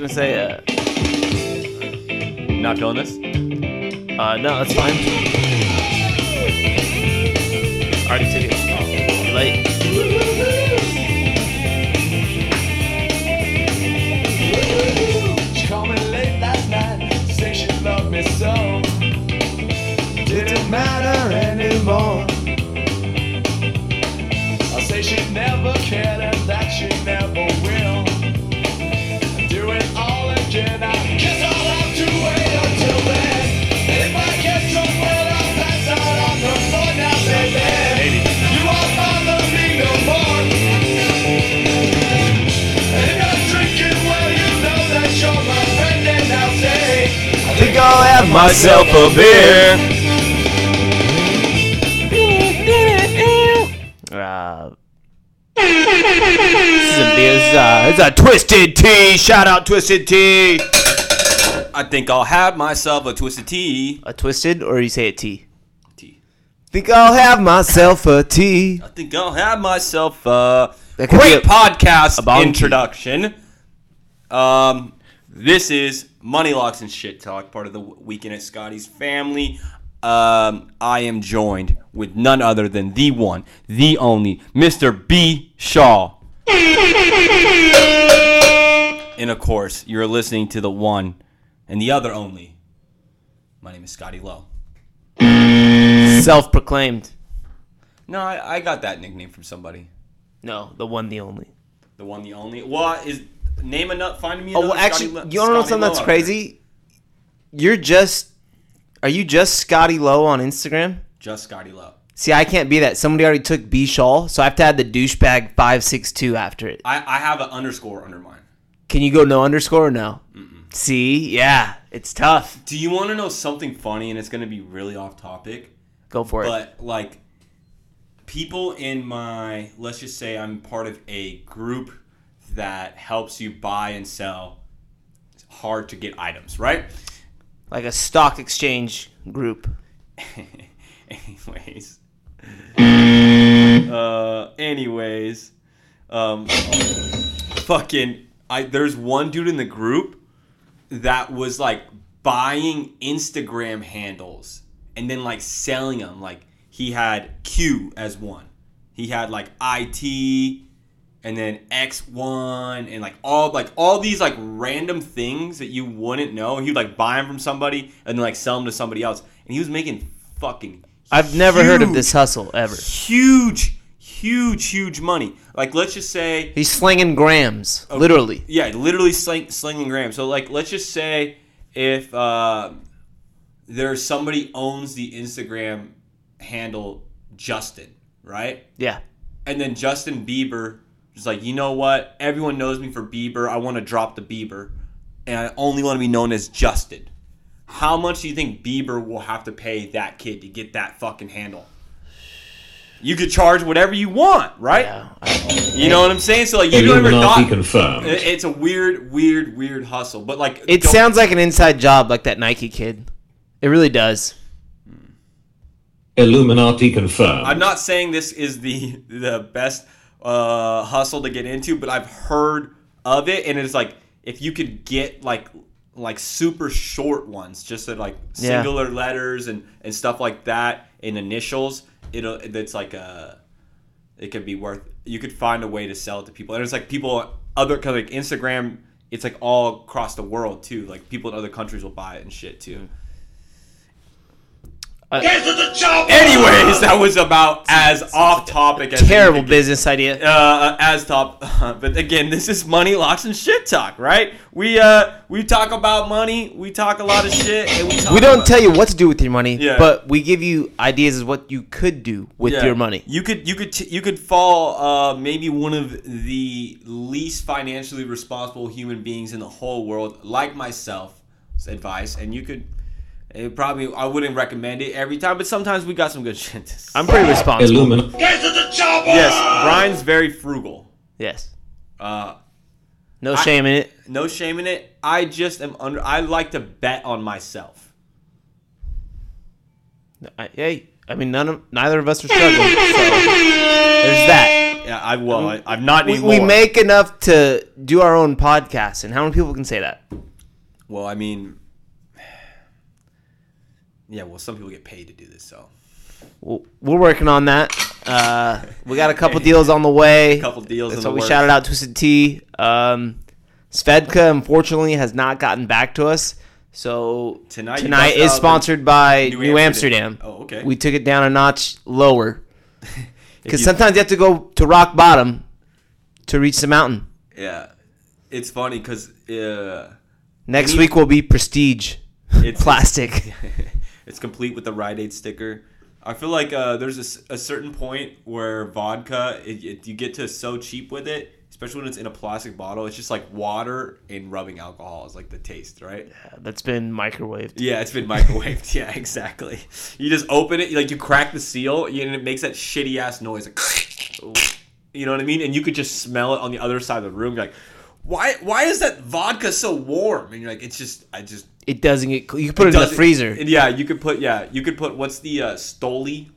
gonna say, uh, Not feeling this? uh, no, that's fine. Already took it. Oh, late? Myself a beer. Uh, this is a, this is it's a twisted tea. Shout out twisted tea. I think I'll have myself a twisted tea. A twisted, or you say a tea? Tea. Think I'll have myself a tea. I think I'll have myself a That great a- podcast a bong tea. introduction. Um, this is Money Locks and Shit Talk, part of the Weekend at Scotty's family. Um, I am joined with none other than the one, the only, Mr. B. Shaw. and of course, you're listening to the one and the other only. My name is Scotty Lowe. Self-proclaimed. No, I, I got that nickname from somebody. No, the one, the only. The one, the only. What is name another? Find me. Oh, Another well, actually, Scotty you wanna know something that's Lowe crazy? You're just, are you just Scotty Lowe on Instagram? Just Scotty Lowe. See, I can't be that. Somebody already took B Shaw, so I have to add the douchebag five six two after it. I, I have an underscore under mine. Can you go no underscore or no? See, yeah, it's tough. Do you want to know something funny? And it's going to be really off topic, Go for it. but like people in my let's just say I'm part of a group that helps you buy and sell hard to get items, right? Like a stock exchange group. anyways. uh, anyways, um, fucking, I there's one dude in the group that was like buying Instagram handles and then like selling them. Like he had Q as one, he had like IT, and then X1, and like all like all these like random things that you wouldn't know. He would like buy them from somebody and then like sell them to somebody else, and he was making fucking. I've never heard of this hustle ever. Huge, huge, huge money. Like let's just say He's slinging grams, literally. yeah, literally sling, slinging grams. So like, let's just say if uh, there's somebody owns the Instagram handle Justin, right? Yeah. And then Justin Bieber is like, you know what? Everyone knows me for Bieber. I want to drop the Bieber, and I only want to be known as Justin. How much do you think Bieber will have to pay that kid to get that fucking handle? You could charge whatever you want, right? Yeah. You know what I'm saying? So like, you never Illuminati thought confirmed. It's a weird, weird, weird hustle. But like, It don't- sounds like an inside job, like that Nike kid. It really does. Illuminati confirmed. I'm not saying this is the the best uh, hustle to get into, but I've heard of it, and it's like if you could get like like super short ones, just at like Yeah. singular letters and and stuff like that in initials, it'll it's like a it could be worth. You could find a way to sell it to people, and it's like people other kind of like Instagram. It's like all across the world too. Like people in other countries will buy it and shit too. Anyways, that was about as off topic as Terrible business idea. Uh, as top, but again, this is money, locks, and shit talk, right? We uh, we talk about money, we talk a lot of shit, and we talk We don't about- tell you what to do with your money, Yeah. but we give you ideas as what you could do with Yeah. your money. You could you could t- you could fall uh, maybe one of the least financially responsible human beings in the whole world, like myself. Advice, and you could. It probably I wouldn't recommend it every time, but sometimes we got some good shit. I'm pretty responsible. Illuminati. yes, Brian's very frugal. yes. Uh, No shame in it. no shame in it. I just am under. I like to bet on myself. I, hey, I mean, none of neither of us are struggling. So there's that. Yeah, I well, I, I'm not We, anymore. we make enough to do our own podcast, and how many people can say that? Well, I mean, yeah. Well, some people get paid to do this, so Well, We're working on that. Uh, we got a couple deals on the way. a couple deals. That's we shouted out Twisted Tea. Um, Svedka, unfortunately, has not gotten back to us. So Tonight tonight is sponsored by New New, Amsterdam. Amsterdam. Oh, okay. We took it down a notch lower because sometimes you have to go to rock bottom to reach the mountain. Yeah, it's funny because uh, Next week will be Prestige It's- plastic. It's complete with the Rite Aid sticker. I feel like uh, there's a certain point where vodka, it, it, you get to so cheap with it, especially when it's in a plastic bottle. It's just like water and rubbing alcohol is like the taste, right? Yeah, that's been microwaved. Yeah, it's been microwaved. yeah, exactly. You just open it, like you crack the seal, and it makes that shitty ass noise. Like, you know what I mean? And you could just smell it on the other side of the room. You're like, why? Why is that vodka so warm? And you're like, it's just, I just It doesn't get. You can put it, in the freezer. yeah, you could put yeah, you could put what's the uh, Stoli?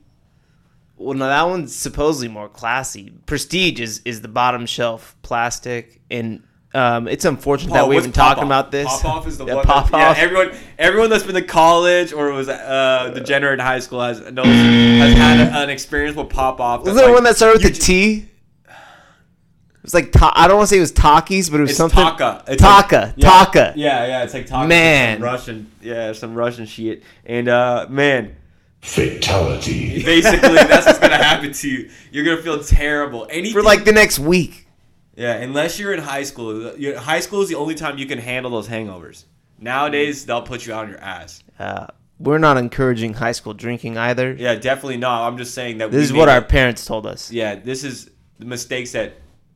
Well, no, that one's supposedly more classy. Prestige is, is the bottom shelf plastic, and um, it's unfortunate that Oh, we've been talking about this. Popov is the Yeah, one. Pop that, yeah, Off. everyone, everyone that's been to college or was uh, degenerate in high school has knows has had an experience with pop off. was there one that started with a T? It was like ta- I don't want to say it was Takis, but it was It's something. Taaka. It's Taaka. like- yeah, Taaka. Yeah, yeah, it's like Taaka. Man. some Russian. Yeah, some Russian shit. And uh, man, Fatality. basically that's what's gonna happen to you. You're gonna feel terrible. Anything For like the next week. Yeah, unless you're in high school. Your- High school is the only time you can handle those hangovers. Nowadays, they'll put you out on your ass. Uh, we're not encouraging high school drinking either. Yeah, definitely not. I'm just saying that This we is what made our it- parents told us. Yeah, this is the mistakes that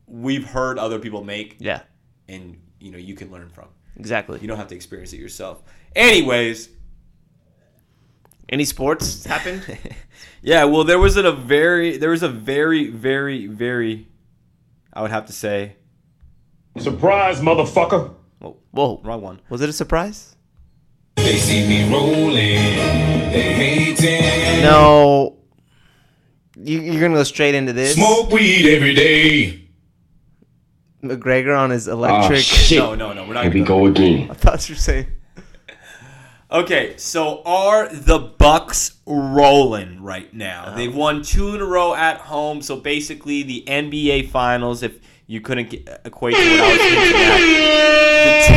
we've heard other people make, Yeah, and you know you can learn from. exactly. You don't have to experience it yourself. Anyways, Any sports happened? yeah. Well, there was a very, there was a very, very, very, I would have to say, Surprise, motherfucker. Whoa, wrong one. was it a surprise? They see me rolling, they hating. No. You, you're gonna go straight into this. Smoke weed every day. McGregor on his Ah, electric. shit. No, no, no. We're not. Here we gonna- go again. I thought you were saying. Okay, so are the Bucks rolling right now? They've won two in a row at home. So basically, the NBA Finals. If you couldn't get, equate to what I was hinting at, the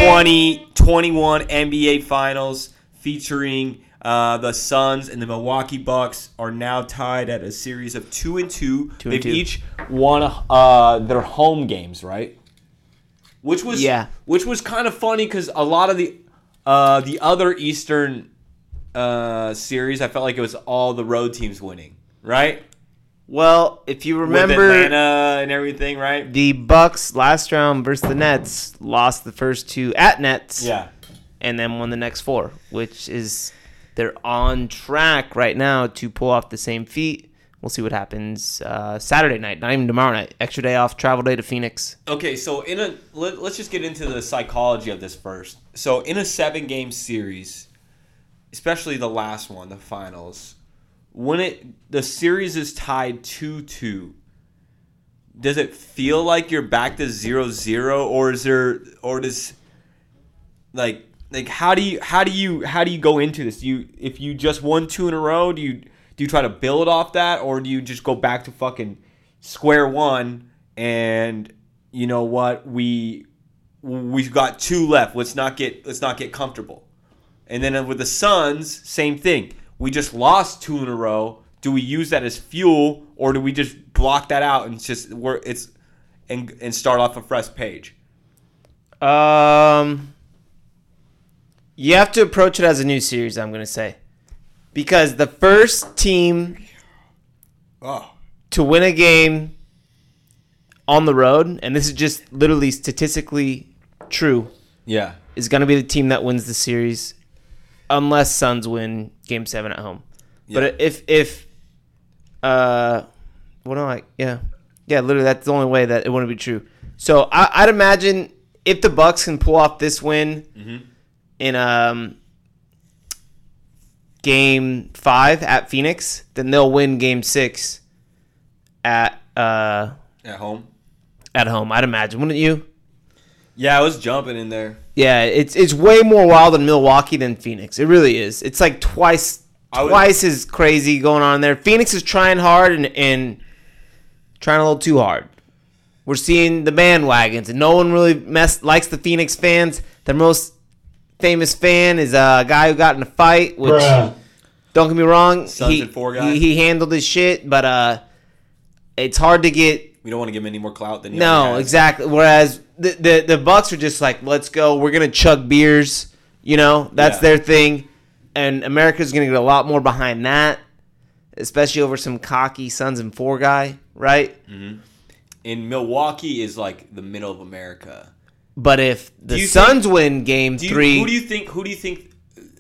2021 NBA Finals featuring uh, the Suns and the Milwaukee Bucks are now tied at a series of two and two. Two They've two. each won uh, their home games, right? Which was Yeah. which was kind of funny because a lot of the uh, the other Eastern uh, series, I felt like it was all the road teams winning, right? Well, if you With remember, Atlanta and everything, right? the Bucks last round versus the Nets lost the first two at Nets, Yeah. and then won the next four, which is they're on track right now to pull off the same feat. We'll see what happens uh, Saturday night, not even tomorrow night. Extra day off, travel day to Phoenix. Okay, so in a let, let's just get into the psychology of this first. So in a seven game series, especially the last one, the finals, when it the series is tied two two, does it feel like you're back to zero zero, or is there or does like like how do you how do you how do you go into this? Do you if you just won two in a row, do you do you try to build off that, or do you just go back to fucking square one and you know what we we've got two left. Let's not get let's not get comfortable. And then with the Suns, same thing. We just lost two in a row. Do we use that as fuel, or do we just block that out and just work it's and and start off a fresh page? Um, you have to approach it as a new series. I'm gonna say, because the first team Oh, to win a game on the road, and this is just literally statistically true, yeah, is going to be the team that wins the series, unless Suns win Game Seven at home. Yeah. But if if uh, what am I? Yeah, yeah. Literally, that's the only way that it wouldn't be true. So I, I'd imagine if the Bucks can pull off this win Mm-hmm. In um game five at Phoenix, then they'll win game six at uh At home. at home. I'd imagine, wouldn't you? Yeah, I was jumping in there. Yeah, it's it's way more wild in Milwaukee than Phoenix. It really is. It's like twice twice as crazy going on there. Phoenix is trying hard and, and trying a little too hard. We're seeing the bandwagons, and no one really mess likes the Phoenix fans. They're most famous fan is a guy who got in a fight, which don't get me wrong, Sons he, and four guy? he he handled his shit, but uh, it's hard to get We don't want to give him any more clout than he no, already has. exactly. Whereas the, the the Bucks are just like, let's go. We're gonna chug beers. You know, that's Yeah. their thing, and America's gonna get a lot more behind that, especially over some cocky Sons and Four guy, right? In Milwaukee is like the middle of America. But if the Suns win Game you, Three, Who do you think? Who do you think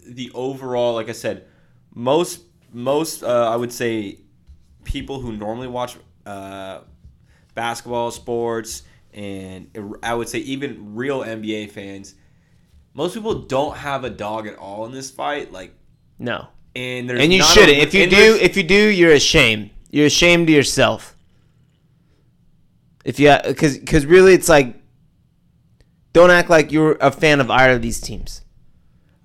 the overall? Like I said, most most uh, I would say people who normally watch uh, basketball, sports, and I would say even real NBA fans. Most people don't have a dog at all in this fight. Like, no, and there's and you a- shouldn't. If you do, if you do, you're ashamed. You're ashamed of yourself. If you, because because really, it's like, don't act like you're a fan of either of these teams.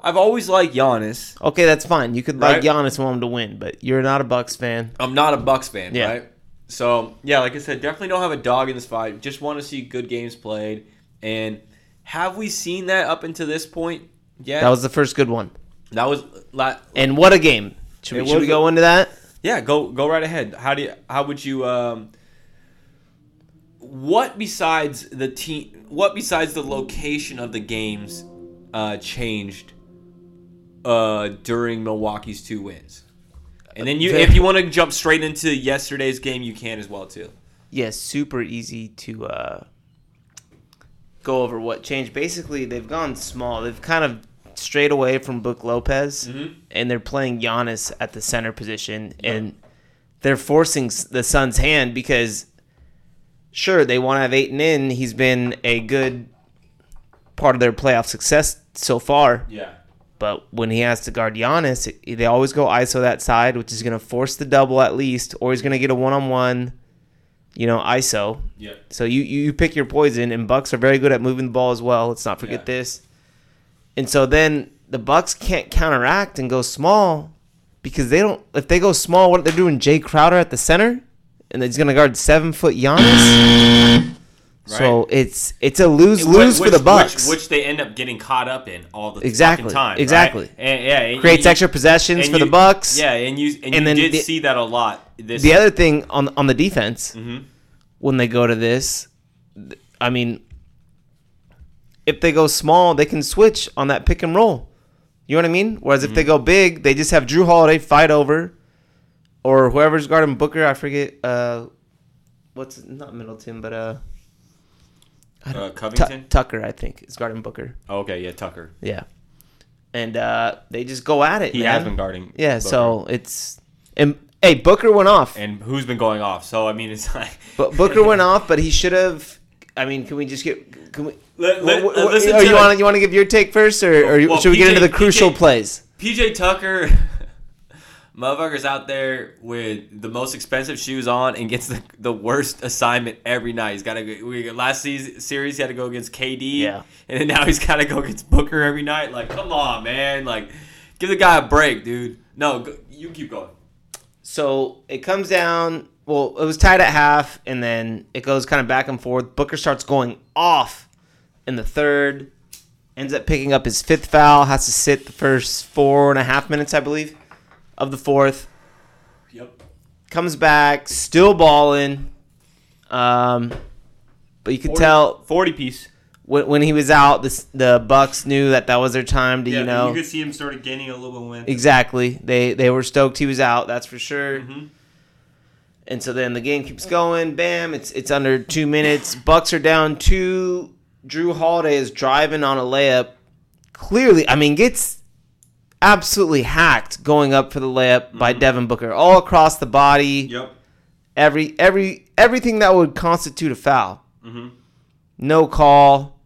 I've always liked Giannis. Okay, that's fine. You could like Right. Giannis and want him to win, but you're not a Bucks fan. I'm not a Bucks fan, Yeah. right? So yeah, like I said, definitely don't have a dog in this fight. Just want to see good games played. And have we seen that up until this point? Yeah, That was the first good one. that was la- And what a game! Should, we, should we go into that? yeah. Go go right ahead. How do you, how would you um? What besides the team? What besides the location of the games uh, changed uh, during Milwaukee's two wins? And then you, if you want to jump straight into yesterday's game, you can as well too. Yes, super easy to uh, go over what changed. Basically, they've gone small. They've kind of strayed away from Brook Lopez, and they're playing Giannis at the center position, and they're forcing the Suns' hand because, sure, they want to have Ayton in. He's been a good part of their playoff success so far. Yeah. But when he has to guard Giannis, it- they always go ISO that side, which is going to force the double at least, or he's going to get a one on one, you know, ISO. Yeah. So you, you pick your poison, and Bucks are very good at moving the ball as well. Let's not forget Yeah. this. And so then the Bucks can't counteract and go small because they don't. If they go small, what are they're doing? Jae Crowder at the center, and he's going to guard seven foot Giannis. So it's it's a lose lose for the Bucks. Which, which they end up getting caught up in all the Exactly, time. right? exactly. And, yeah. and Creates you- extra possessions for the Bucks. Yeah, and you and, And you then did the- see that a lot. This The other thing on on the defense, Mhm. when they go to this, I mean, if they go small, they can switch on that pick and roll. You know what I mean? Whereas if they Mm-hmm. go big, they just have Jrue Holiday fight over, or whoever's guarding Booker. I forget. Uh, what's not Middleton, but uh, uh, Covington. Tucker, I think, is guarding Booker. okay, yeah, Tucker. Yeah, and uh, they just go at it. He man. has been guarding. Yeah, Booker. so it's and hey, Booker went off. and who's been going off? So I mean, it's like. But Booker went off, but he should have. I mean, can we just get? Can we? Let- let- what- what- listen oh, to you want you want to give your take first, or, or Well, should we get into the crucial PJ plays? PJ Tucker, motherfucker's out there with the most expensive shoes on and gets the, the worst assignment every night. He's got to. We, last season, series, he had to go against KD. Yeah. And then now he's got to go against Booker every night. Like, come on, man. Like, give the guy a break, dude. No, go, you keep going. So it comes down. Well, it was tied at half, and then it goes kind of back and forth. Booker starts going off in the third. Ends up picking up his fifth foul. Has to sit the first four and a half minutes, I believe, of the fourth. Yep. Comes back, still balling. Um, but you could 40 tell 40 piece. when, when he was out, the the Bucks knew that that was their time to Yeah, you know you could see him started gaining a little bit of wind. exactly. They they were stoked he was out. That's for sure. Mhm. And so then the game keeps going. Bam! It's it's under two minutes. Bucks are down two. Jrue Holiday is driving on a layup. Clearly, I mean, gets absolutely hacked going up for the layup by Devin Booker, all across the body. Yep. Every every everything that would constitute a foul. Mm-hmm. no call,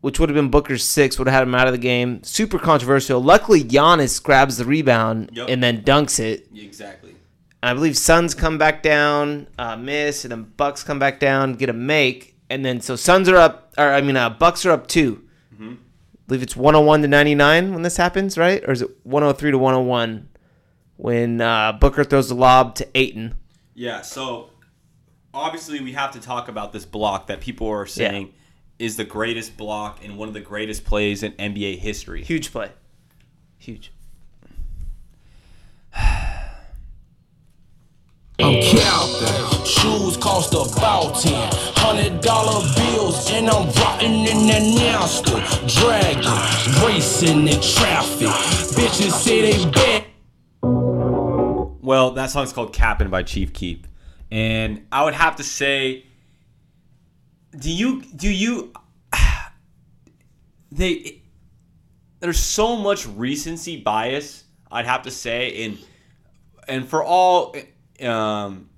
which would have been Booker's six, would have had him out of the game. Super controversial. Luckily, Giannis grabs the rebound Yep. and then dunks it. Exactly. I believe Suns come back down, uh, miss, and then Bucks come back down, get a make, and then so Suns are up, or I mean, uh, Bucks are up 2 Mm-hmm. I believe it's 101 to 99 when this happens, right? Or is it 103 to 101 when uh, Booker throws the lob to Ayton? Yeah, so obviously we have to talk about this block that people are saying is the greatest block and one of the greatest plays in NBA history. Huge play. Huge. I'm counting. Shoes cost about ten. Hundred dollar bills, and I'm rotting in that Napster. Dragging, racing in traffic. Bitches say they bet. Well, that song's called Cappin' by Chief Keef. And I would have to say do you do you they there's so much recency bias, I'd have to say, and and for all um,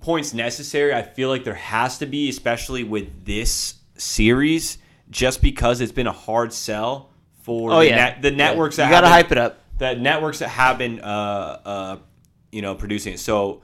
points necessary, I feel like there has to be, especially with this series, just because it's been a hard sell for Oh the, yeah, net, the networks that You gotta haven't- hype it up. the networks that have been uh, uh, you know producing it. So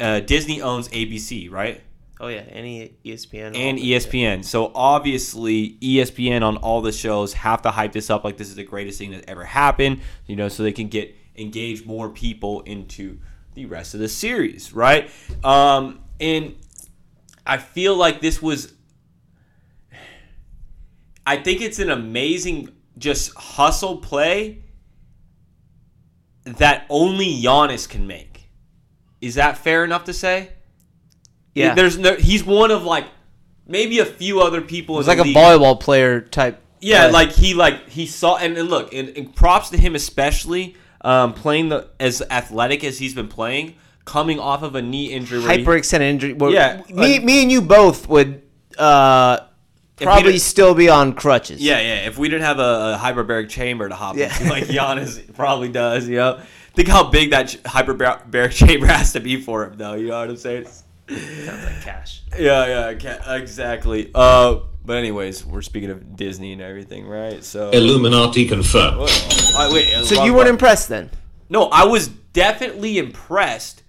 uh, Disney owns ABC, right? Oh yeah, any ESPN And ESPN. So obviously ESPN on all the shows have to hype this up like this is the greatest thing that ever happened, you know, so they can get engage more people into the rest of the series, right? Um, and I feel like this was I think it's an amazing just hustle play that only Giannis can make. Is that fair enough to say? Yeah, There's no, he's one of like maybe a few other people. it's like a league. volleyball player type. Yeah, play. like he like he saw and, and look and, and props to him especially um, playing the as athletic as he's been playing, coming off of a knee injury. Where he- hyperextended injury. Well, Yeah, me, like- me and you both would uh, probably still be on crutches. yeah, yeah. If we didn't have a, a hyperbaric chamber to hop Yeah. into, like Giannis probably does, you know. Think how big that hyperbaric chamber has to be for him, though. You know what I'm saying? sounds like cash. Yeah, yeah, exactly. Uh, but anyways, we're speaking of Disney and everything, right? So, Illuminati confirmed. Uh, wait, So you weren't button. impressed then? No, I was definitely impressed,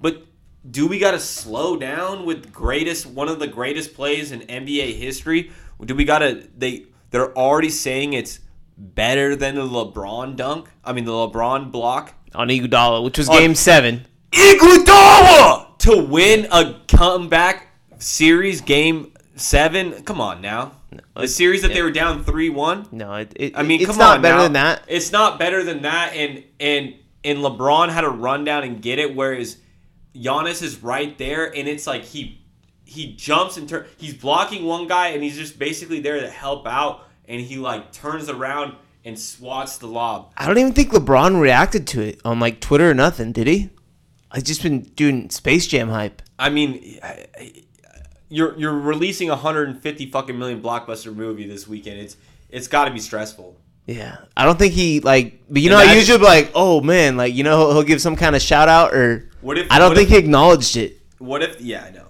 but do we got to slow down with greatest one of the greatest plays in NBA history? Do we got to they they're already saying it's better than the LeBron dunk? I mean the LeBron block. On Iguodala, which was On- Game Seven. Iguodala to win a comeback series game 7. Come on now. The series that they were down 3-1? No, it, it, I mean, it's come not on better now. than that. It's not better than that, and and and LeBron had to run down and get it, whereas Giannis is right there, and it's like he he jumps and turn. He's blocking one guy, and he's just basically there to help out, and he like turns around and swats the lob. I don't even think LeBron reacted to it on like Twitter or nothing, did he? I've just been doing Space Jam hype. I mean. I- I- You're you're releasing a 150 fucking million blockbuster movie this weekend. It's it's got to be stressful. Yeah, I don't think he like. But you know, I usually like, oh man, like you know, he'll, he'll give some kind of shout out or. What if I don't think if- he acknowledged it. What if? Yeah, I know.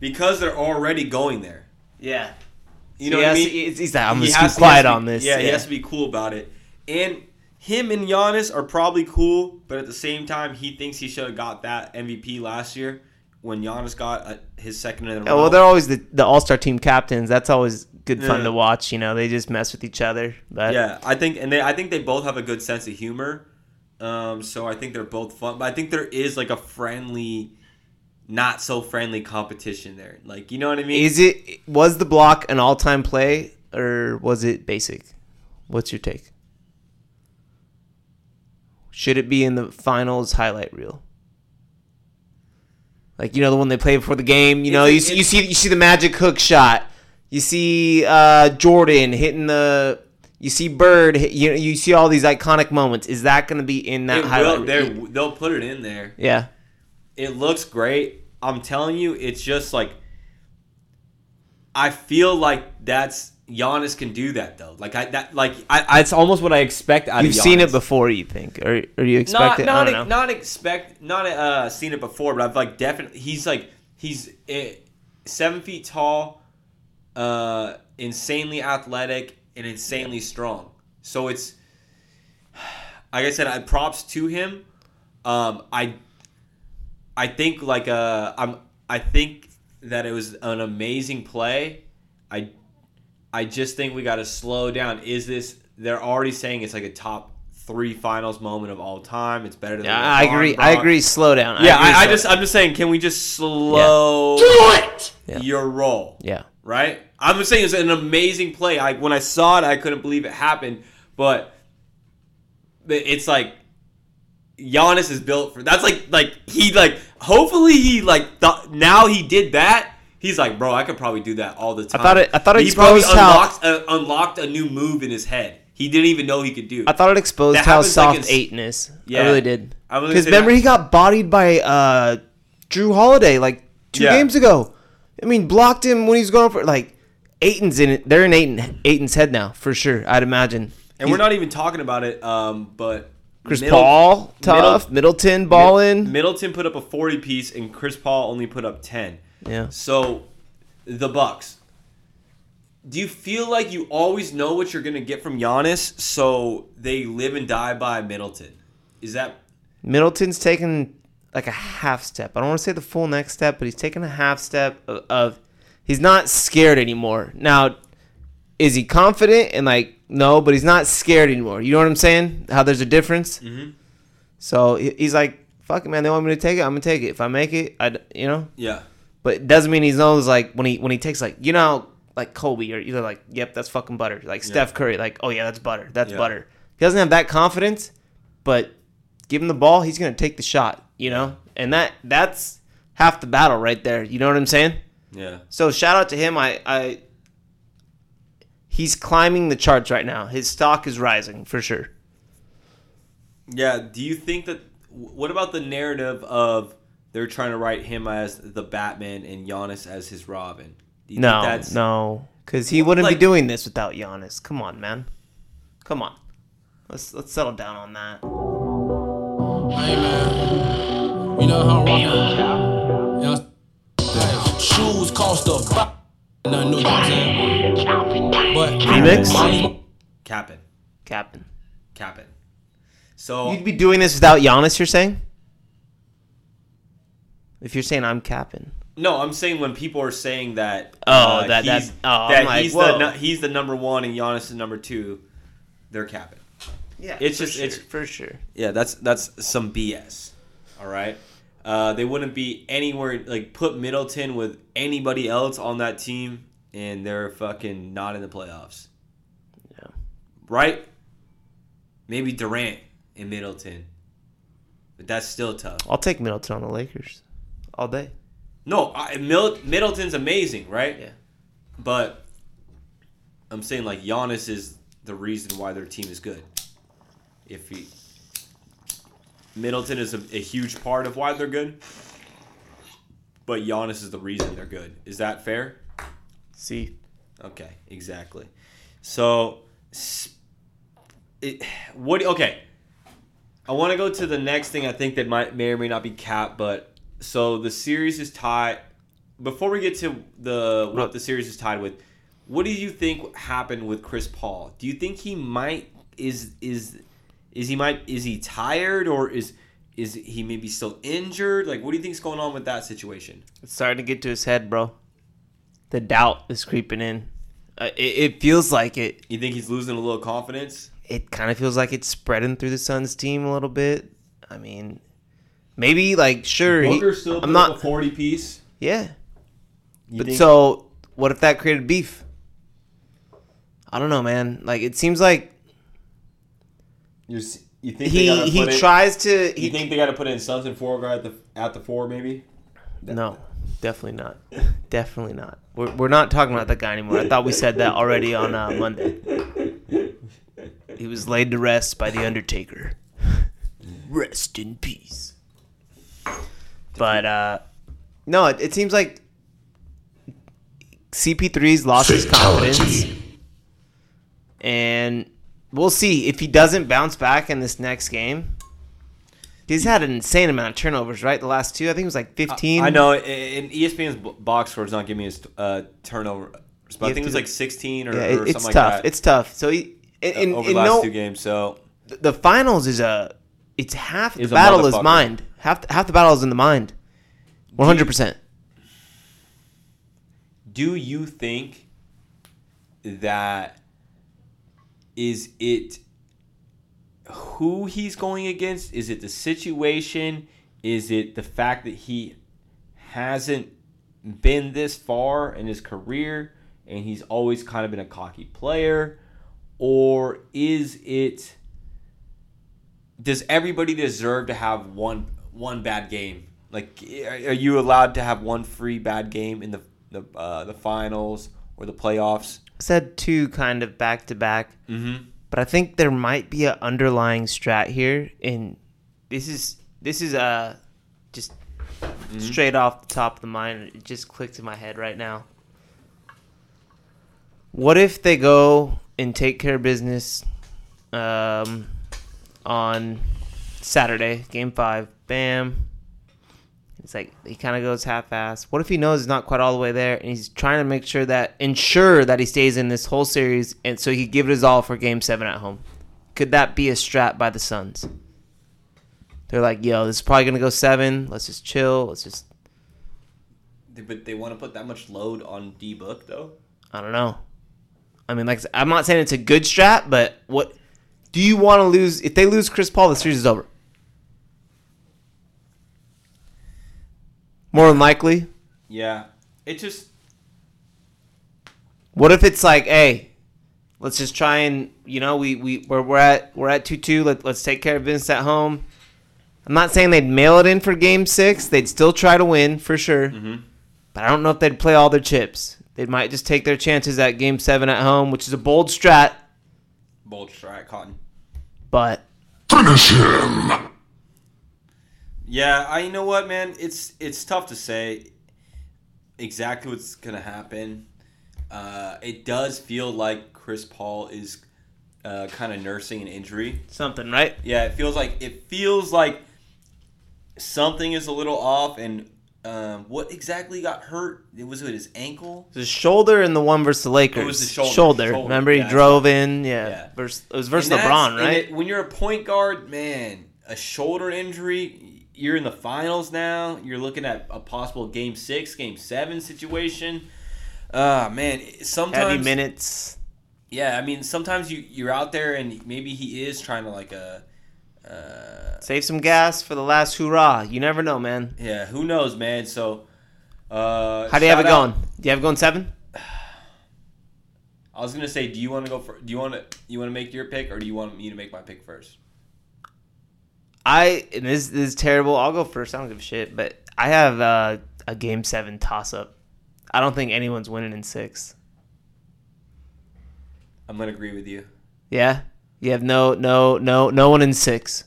Because they're already going there. Yeah, You know what I mean? He's, he's like, I'm He just has- keep quiet to be- on this. Yeah, he has to be cool about it. And him and Giannis are probably cool, but at the same time, he thinks he should have got that MVP last year when Giannis got uh his second in a row. well, they're always the, the All Star team captains. That's always good fun Yeah. to watch. You know, they just mess with each other. But yeah, I think, and they, I think they both have a good sense of humor. Um, so I think they're both fun, but I think there is like a friendly, not so friendly competition there. Like, you know what I mean? is it was the block an all time play or was it basic? What's your take? Should it be in the finals highlight reel? Like you know the one they play before the game. You know you see, you see you see the magic hook shot. You see uh, Jordan hitting the. You see Bird. Hit, you you see all these iconic moments. Is that going to be in that It highlight? will, they'll put it in there. Yeah. It looks great. I'm telling you, it's just like I feel like that's Giannis can do that though. Like I that like I, I it's almost what I expect out You've of Giannis. seen it before, you think, or or you expect Not it? I not don't know. not expect not uh seen it before, but I've like definitely he's like he's eh, seven feet tall, uh, insanely athletic and insanely strong. So it's like I said, I props to him. Um, I I think like uh I'm I think that it was an amazing play. I I just think we got to slow down. Is this they're already saying it's like a top 3 finals moment of all time. It's better than Yeah, the I LeBron agree. I agree. Slow down. Yeah, agree, I, I just down. I'm just saying can we just slow Yeah. your roll? yeah. right? I'm just saying it's an amazing play. I when I saw it, I couldn't believe it happened. But it's like Giannis is built for. That's like like he like. Hopefully he like thought now he did that. He's like, bro, I could probably do that all the time. I thought it- I thought it he probably exposed how- unlocked a, unlocked a new move in his head. He didn't even know he could do. I thought it exposed That how happens, like, soft in- Ayton is. Yeah. I really did. I Because remember that- he got bodied by uh, Jrue Holiday like two Yeah. games ago. I mean, blocked him when he was going for like Ayton's in it. They're in Ayton Ayton's head now for sure. I'd imagine. and we're not even talking about it. Um, but Chris Middle- Paul tough. Middle- Middleton balling. Middleton put up a 40 piece, and Chris Paul only put up 10. Yeah. So, the Bucks. Do you feel like you always know what you're gonna get from Giannis, so they live and die by Middleton? Is that Middleton's taken like a half step. I don't want to say the full next step, but he's taken a half step of, of he's not scared anymore. Now, is he confident and like no, but he's not scared anymore. You know what I'm saying? How there's a difference. Mhm. So he's like, "Fuck it, man. They want me to take it. I'm gonna take it. If I make it, I you know." yeah? But it doesn't mean he knows like when he when he takes like you know like Kobe or either like yep that's fucking butter like Steph Curry like oh yeah that's butter that's Yeah. butter. He doesn't have that confidence, but give him the ball he's gonna take the shot you know and that that's half the battle right there. You know what I'm saying? Yeah. So shout out to him. I I he's climbing the charts right now. His stock is rising for sure. Yeah. Do you think that? What about the narrative of they're trying to write him as the Batman and Giannis as his Robin? You No, think that's no, because he wouldn't like- be doing this without Giannis. Come on, man. Come on. Let's let's settle down on that. Hey man, you know how I'm rockin'. You know, shoes cost a buck. Nothing new, you know what I'm? But Remix? Capping? Captain. Capping. So You'd be doing this without Giannis, you're saying? If you're saying I'm capping. No, I'm saying when people are saying that. Oh, uh, that- oh, that like, he's whoa. the he's the number one and Giannis is number two. They're capping. Yeah. It's just- sure, it's- for sure. Yeah, that's that's some BS. All right. Uh, they wouldn't be anywhere like put Middleton with anybody else on that team, and they're fucking not in the playoffs. Yeah. Right? Maybe Durant and Middleton, but that's still tough. I'll take Middleton on the Lakers all day. No, I, Mil- Middleton's amazing, right? Yeah. But I'm saying like Giannis is the reason why their team is good. If he Middleton is a, a huge part of why they're good, but Giannis is the reason they're good. Is that fair? See. Okay, exactly. So, it, what? Okay, I want to go to the next thing. I think that might may or may not be capped, but so the series is tied. Before we get to the what the series is tied with, what do you think happened with Chris Paul? Do you think he might is is is he might is he tired or is is he maybe still injured? Like, what do you think's going on with that situation? It's starting to get to his head, bro. The doubt is creeping in. Uh, it, it feels like it. You think he's losing a little confidence? It kind of feels like it's spreading through the Suns team a little bit. I mean, maybe like sure. he- still I'm not. a forty piece. Yeah. You But think- so, what if that created beef? I don't know, man. Like it seems like You you think he he in- tries to. You think they got to put in Suns and four guard at the at the four maybe? no, definitely not. definitely not. We're we're not talking about that guy anymore. I thought we said that already on uh, Monday. He was laid to rest by the Undertaker. Rest in peace. But uh, no, it, it seems like CP3's lost his confidence. And we'll see if he doesn't bounce back in this next game. He's had an insane amount of turnovers, right? The last two, I think it was like 15. I know. And ESPN's box score is not giving me his uh, turnover. But I have think it was like sixteen or, Yeah, or it, something it's like tough. that. It's tough. So he, in, uh, over in the last no, two games. So the finals is a, it's half the Is battle is mind. Half half the battle is in the mind. One hundred percent. do you think that is it who he's going against? Is it the situation? Is it the fact that he hasn't been this far in his career and he's always kind of been a cocky player? Or is it does everybody deserve to have one one bad game? Like, are you allowed to have one free bad game in the the uh, the finals or the playoffs? Said two kind of back to back. Mm-hmm. but I think there might be an underlying strat here, and this is this is uh just straight off the top of the mind. It just clicked in my head right now. What if they go and take care of business um, on Saturday, Game Five? Bam. It's like he kind of goes half-ass. What if he knows he's not quite all the way there, and he's trying to make sure that ensure that he stays in this whole series, and so he give it his all for Game Seven at home? Could that be a strat by the Suns? They're like, yo, this is probably gonna go seven. Let's just chill. Let's just, But they want to put that much load on D Book though. I don't know. I mean, like, I'm not saying it's a good strat, but what do you want to lose? If they lose Chris Paul, the series is over. More than likely. Yeah, it just What if it's like, hey, let's just try and you know we we we're, we're at we're at two two. Let let's take care of business at home. I'm not saying they'd mail it in for Game Six. They'd still try to win for sure. Mm-hmm. But I don't know if they'd play all their chips. They might just take their chances at Game Seven at home, which is a bold strat. Bold strike, Cotton. But finish him. Yeah, I you know what, man? It's it's tough to say exactly what's gonna happen. Uh, it does feel like Chris Paul is uh, kind of nursing an injury. something right. Yeah, it feels like it feels like something is a little off. And um, what exactly got hurt? It was it his ankle. his shoulder and the one versus the Lakers. It was the shoulder. Shoulder, Remember he yeah, drove in. Yeah. Yeah. Versus, it was versus LeBron, right? it- when you're a point guard, man, a shoulder injury. You're in the finals now. You're looking at a possible game six, game seven situation. Ah, man. Sometimes Heavy minutes. Yeah, I mean, sometimes you you're out there and maybe he is trying to like a. Uh, Save some gas for the last hurrah. You never know, man. yeah, who knows, man? So. Uh, How do you have it out- going? Do you have it going seven? I was gonna say, do you want to go for? Do you want to you want to make your pick or do you want me to make my pick first? I and this, this is terrible. I'll go first. I don't give a shit. But I have uh, a game seven toss up. I don't think anyone's winning in six. I'm gonna agree with you. Yeah, you have no no no no one in six.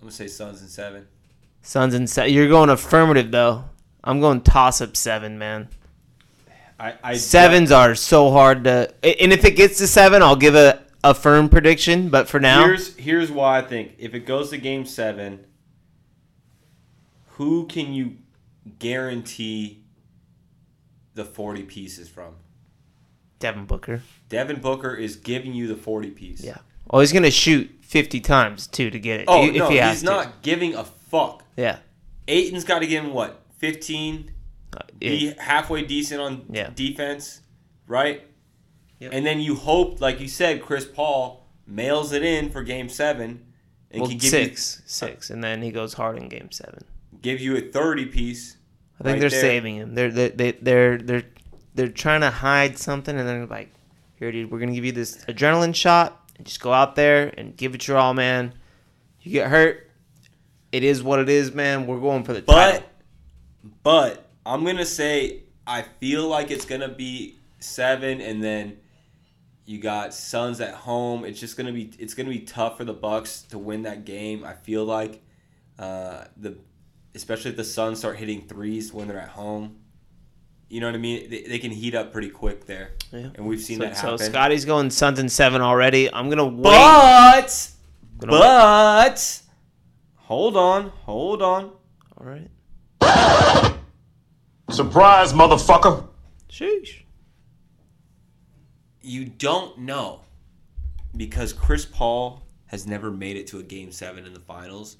I'm gonna say Suns in seven. Suns in seven. You're going affirmative though. I'm going toss up seven, man. I, I Sevens are so hard to. And if it gets to seven, I'll give a a firm prediction. But for now, Here's here's why I think if it goes to game seven, who can you guarantee the forty pieces from? Devin Booker. Devin Booker is giving you the forty piece. Yeah. Oh, he's gonna shoot fifty times too to get it. Oh if no, he has he's to. not giving a fuck. Yeah. Ayton's got to give him what fifteen. Uh, Be it- halfway decent on Yeah. defense, right? Yep. And then you hope, like you said, Chris Paul mails it in for Game Seven, and well, can give six, six, and then he goes hard in game seven. give you a thirty piece. I think Right they're there. saving him. They're they they they're they're they're trying to hide something, and they're like, "Here, dude, we're gonna give you this adrenaline shot, and just go out there and give it your all, man. You get hurt, it is what it is, man. We're going for the title." But, but I'm gonna say I feel like it's gonna be seven, and then you got Suns at home. It's just gonna be it's gonna be tough for the Bucks to win that game. I feel like uh, the especially if the Suns start hitting threes when they're at home. You know what I mean? They, they can heat up pretty quick there, Yeah. and we've seen So, that so happen. Scotty's going Suns and seven already. I'm gonna wait. but Gonna wait. but hold on, hold on. All right. Surprise, motherfucker. Sheesh. you don't know because Chris Paul has never made it to a game seven in the finals,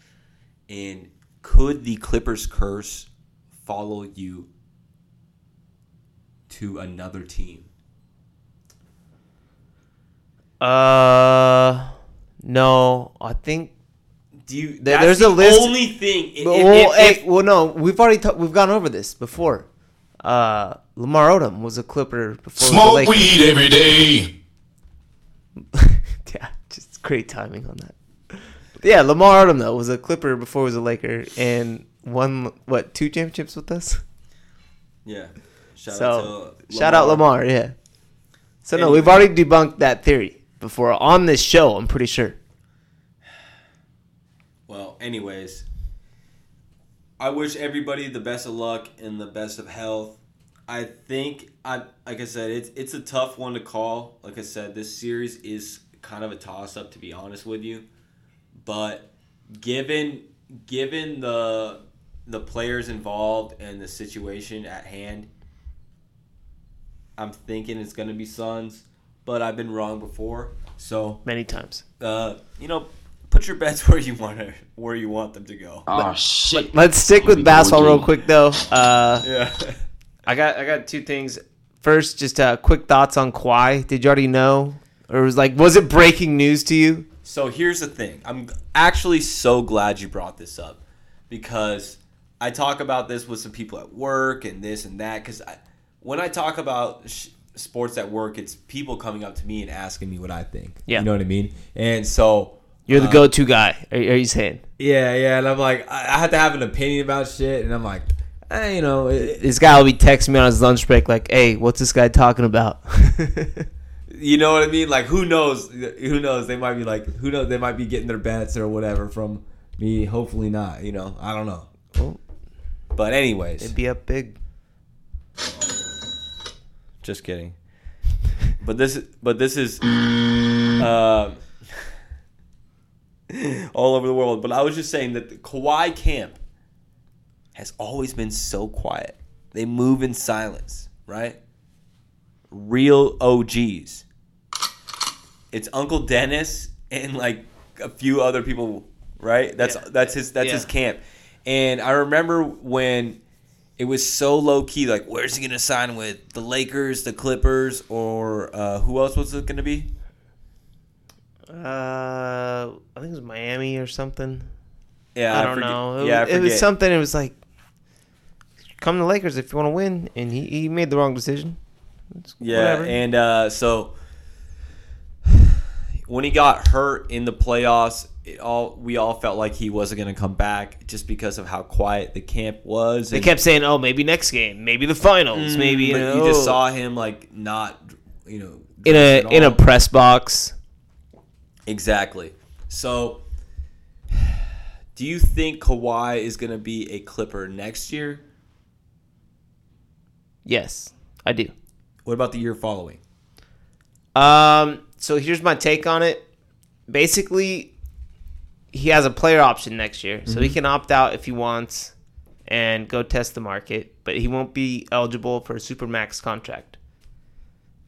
and could the Clippers curse follow you to another team? Uh, no, I think. Do you? There- that's there's the a list- the Only thing. if- well, if- hey, well, no, we've already ta- we've gone over this before. Uh, Lamar Odom was a Clipper before. he was a Smoke Laker. weed every day. yeah, just great timing on that. Yeah, Lamar Odom though was a Clipper before he was a Laker and won what two championships with us. yeah. Shout so out to shout out Lamar, yeah. So no, we've already debunked that theory before on this show. I'm pretty sure. Well, anyways, I wish everybody the best of luck and the best of health. I think I like I said it's it's a tough one to call. Like I said, this series is kind of a toss up to be honest with you. But given given the the players involved and the situation at hand, I'm thinking it's going to be Suns, but I've been wrong before. So, Many times. uh, you know, put your bets where you want to where you want them to go. Oh shit. Let's stick with basketball real quick though. Uh, Yeah. I got I got two things. First, just uh, quick thoughts on Kawhi. Did you already know, or was like was it breaking news to you? So here's the thing. I'm actually so glad you brought this up because I talk about this with some people at work and this and that. Because when I talk about sh- sports at work, it's people coming up to me and asking me what I think. Yeah. You know what I mean? And so. You're the uh, go-to guy. Are, are you saying Yeah, yeah. And I'm like, I, I have to have an opinion about shit. And I'm like, eh, you know, it, this guy will be texting me on his lunch break like, "Hey, what's this guy talking about?" You know what I mean? Like who knows? Who knows? They might be like who knows? They might be getting their bets or whatever from me. Hopefully not. You know, I don't know. Well, But anyways, It'd be up big. Just kidding. But this, but this is uh, all over the world. But I was just saying that the Kawhi camp has always been so quiet. They move in silence, right? Real OGs. It's Uncle Dennis and like a few other people, right? That's Yeah. that's his that's Yeah. his camp. And I remember when it was so low key, like where's he gonna sign with? The Lakers, the Clippers, or uh, who else was it gonna be? Uh, I think it was Miami or something. Yeah, I don't know. It, yeah, I was, it was something. It was like, come to Lakers if you want to win, and he, he made the wrong decision. It's Yeah, whatever. and uh, so when he got hurt in the playoffs, it all we all felt like he wasn't going to come back just because of how quiet the camp was. they and- kept saying, "Oh, maybe next game, maybe the finals, maybe." Mm, but You, you just saw him like not, you know, in a in a press box. exactly. So, do you think Kawhi is going to be a Clipper next year? Yes, I do. What about the year following? Um, so here's my take on it. Basically, he has a player option next year, so he Mm-hmm. can opt out if he wants and go test the market, but he won't be eligible for a supermax contract.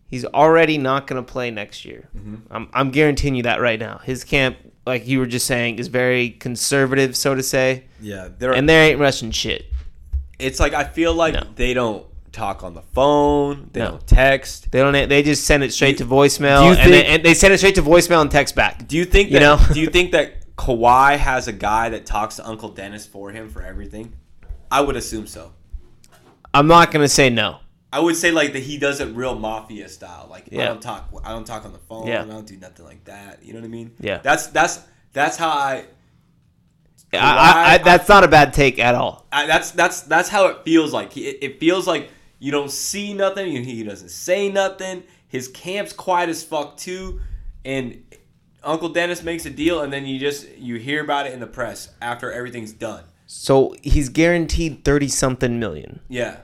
He's already not going to play next year. Mm-hmm. I'm, I'm guaranteeing you that right now. His camp, like you were just saying, is very conservative, so to say, Yeah, they're and they ain't rushing shit. it's like I feel like No. they don't talk on the phone, they No. don't text. They don't. They just send it straight to voicemail, do and, think- they, and they send it straight to voicemail and text back. Do you think You that? know? do you think that Kawhi has a guy that talks to Uncle Dennis for him for everything? I would assume so. I'm not gonna say no. I would say like that he does it real mafia style. Like I don't talk. I don't talk on the phone. Yeah. I don't do nothing like that. You know what I mean? Yeah. That's that's that's how I, I, I, I, that's not a bad take at all. I. That's that's that's how it feels like. He, it, it feels like you don't see nothing. He doesn't say nothing. His camp's quiet as fuck too, and Uncle Dennis makes a deal, and then you just you hear about it in the press after everything's done. So he's guaranteed thirty something million, Yeah.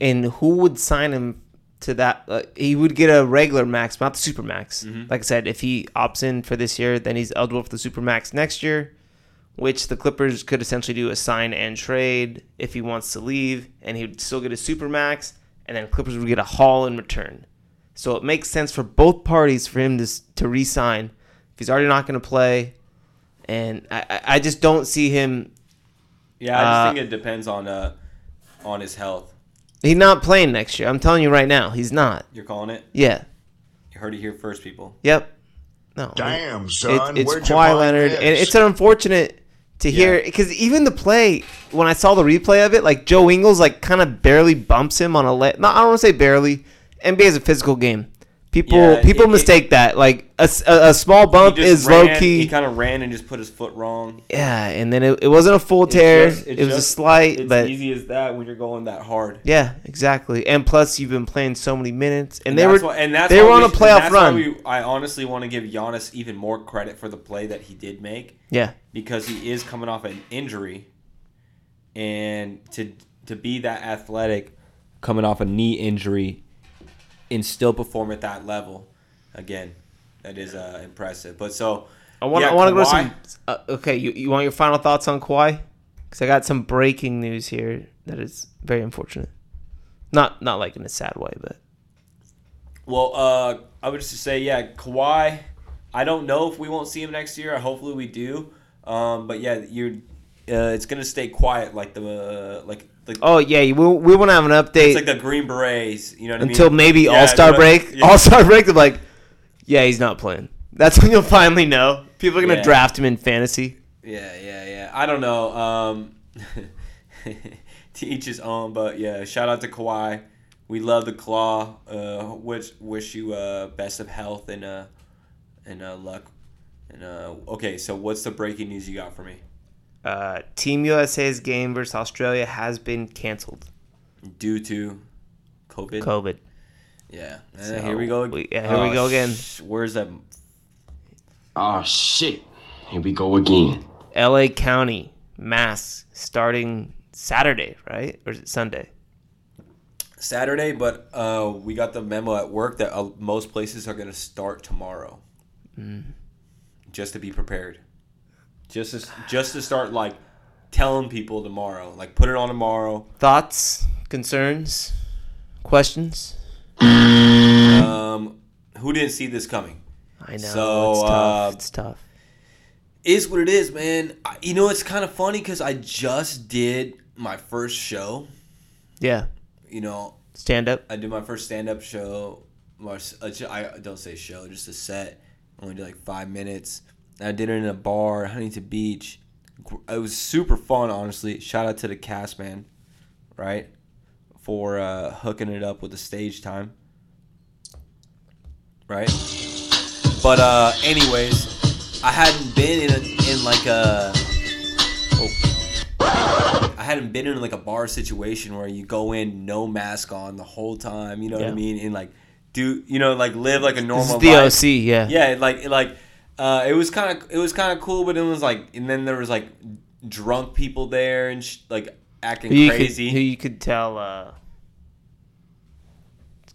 and who would sign him to that? Uh, he would get a regular max, not the super max. Mm-hmm. Like I said, if he opts in for this year, then he's eligible for the super max next year, which the Clippers could essentially do a sign and trade if he wants to leave, and he would still get a super max, and then Clippers would get a haul in return. So it makes sense for both parties for him to s- to re-sign if he's already not going to play, and I, I- I just don't see him Yeah, I just Uh, think it depends on uh on his health. He's not playing next year. I'm telling you right now, he's not. You're calling it. Yeah. You heard it here first, people. Yep. No. Damn, It, son. it's where'd you Kawhi Leonard, this? and it's unfortunate to hear Yeah. because even the play when I saw the replay of it, like Joe Ingles, like kind of barely bumps him on a leg. No, I don't want to say barely. NBA is a physical game. People Yeah, people it- it- mistake that. Like a a small bump is ran- low key. He kind of ran and just put his foot wrong. yeah, and then it, it wasn't a full tear. Just- it was just- a slight, It's but easy as that when you're going that hard. yeah, exactly. And plus, you've been playing so many minutes, and, they that's were why- and that's they were on we- a playoff run. we- I honestly want to give Giannis even more credit for the play that he did make yeah, because he is coming off an injury, and to to be that athletic, coming off a knee injury, and still perform at that level, again, that is uh, impressive. But so I want yeah, I want to go to some. Uh, okay, you, you want your final thoughts on Kawhi? Because I got some breaking news here that is very unfortunate. Not not like in a sad way, but Well, uh, I would just say, yeah, Kawhi. I don't know if we won't see him next year. Hopefully, we do. Um, but yeah, you, uh, it's gonna stay quiet like the uh, like like oh yeah, we we want to have an update it's like the Green Berets. You know what I mean? until maybe Yeah, All Star break. yeah. All Star break, they're like, yeah, he's not playing. That's when you'll finally know. People are gonna Yeah. draft him in fantasy. Yeah, yeah, yeah. I don't know. Um, to each his own, but yeah. Shout out to Kawhi. We love the claw. Uh, wish wish you uh best of health and uh and uh luck. And uh, okay, so what's the breaking news you got for me? Uh, Team USA's game versus Australia has been canceled. Due to COVID. COVID. Yeah. Uh, So, here we go. we- yeah, here we go again. sh- Where's that? Oh shit. Here we go again. LA County mass starting Saturday, right? Or is it Sunday? Saturday, but uh, we got the memo at work that uh, most places are going to start tomorrow. Mm. Just to be prepared. Just to, just to start like telling people tomorrow, like put it on tomorrow. Thoughts, concerns, questions? Um, who didn't see this coming? I know So, it's tough. uh, it's tough. Is what it is, man. I, you know, it's kind of funny because I just did my first show. Yeah, You know, stand up. I did my first stand up show. My, I don't say show, just a set. Only did like five minutes. I did it in a bar, Huntington Beach. It was super fun, honestly. Shout out to the cast, man, right? For uh, hooking it up with the stage time. Right? But, uh, anyways, I hadn't been in, a, in like a. Oh. I hadn't been in like a bar situation where you go in no mask on the whole time. You know what I mean? And like do you know like live like a normal. This is the life. OC. Yeah. Yeah, like like uh, it was kind of it was kind of cool, but it was like and then there was like drunk people there and sh- like acting Who crazy. could who you could tell uh,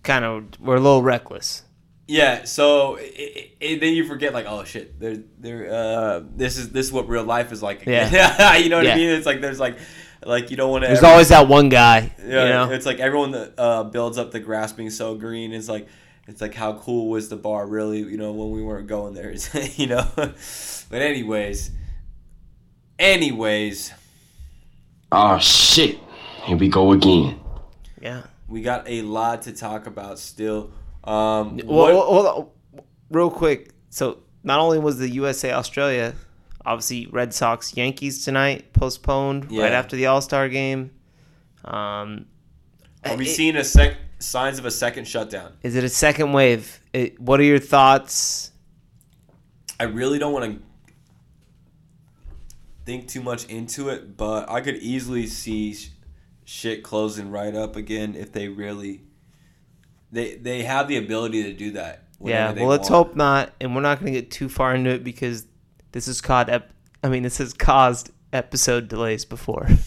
kind of were a little reckless. Yeah, so it, it, then you forget like, oh shit, there, there. Uh, this is this is what real life is like. Yeah. you know what Yeah. I mean? It's like there's like, like you don't want to. There's always that one guy. Yeah, you know. it's like everyone that uh, builds up the grass being so green. is like, it's like how cool was the bar really? You know, when we weren't going there. You know, but anyways, anyways, Oh shit. Here we go again. Yeah. we got a lot to talk about still. Um, Well, what- well, hold on. real quick. So not only was the USA Australia, obviously Red Sox Yankees tonight postponed right after the All Star game. Um, are we it- seeing a sec signs of a second shutdown? Is it a second wave? It, what are your thoughts? I really don't want to think too much into it, but I could easily see sh- shit closing right up again if they really they they have the ability to do that. Yeah. Well, let's want. hope not, and we're not going to get too far into it because this has caused. Ep- I mean, this has caused episode delays before.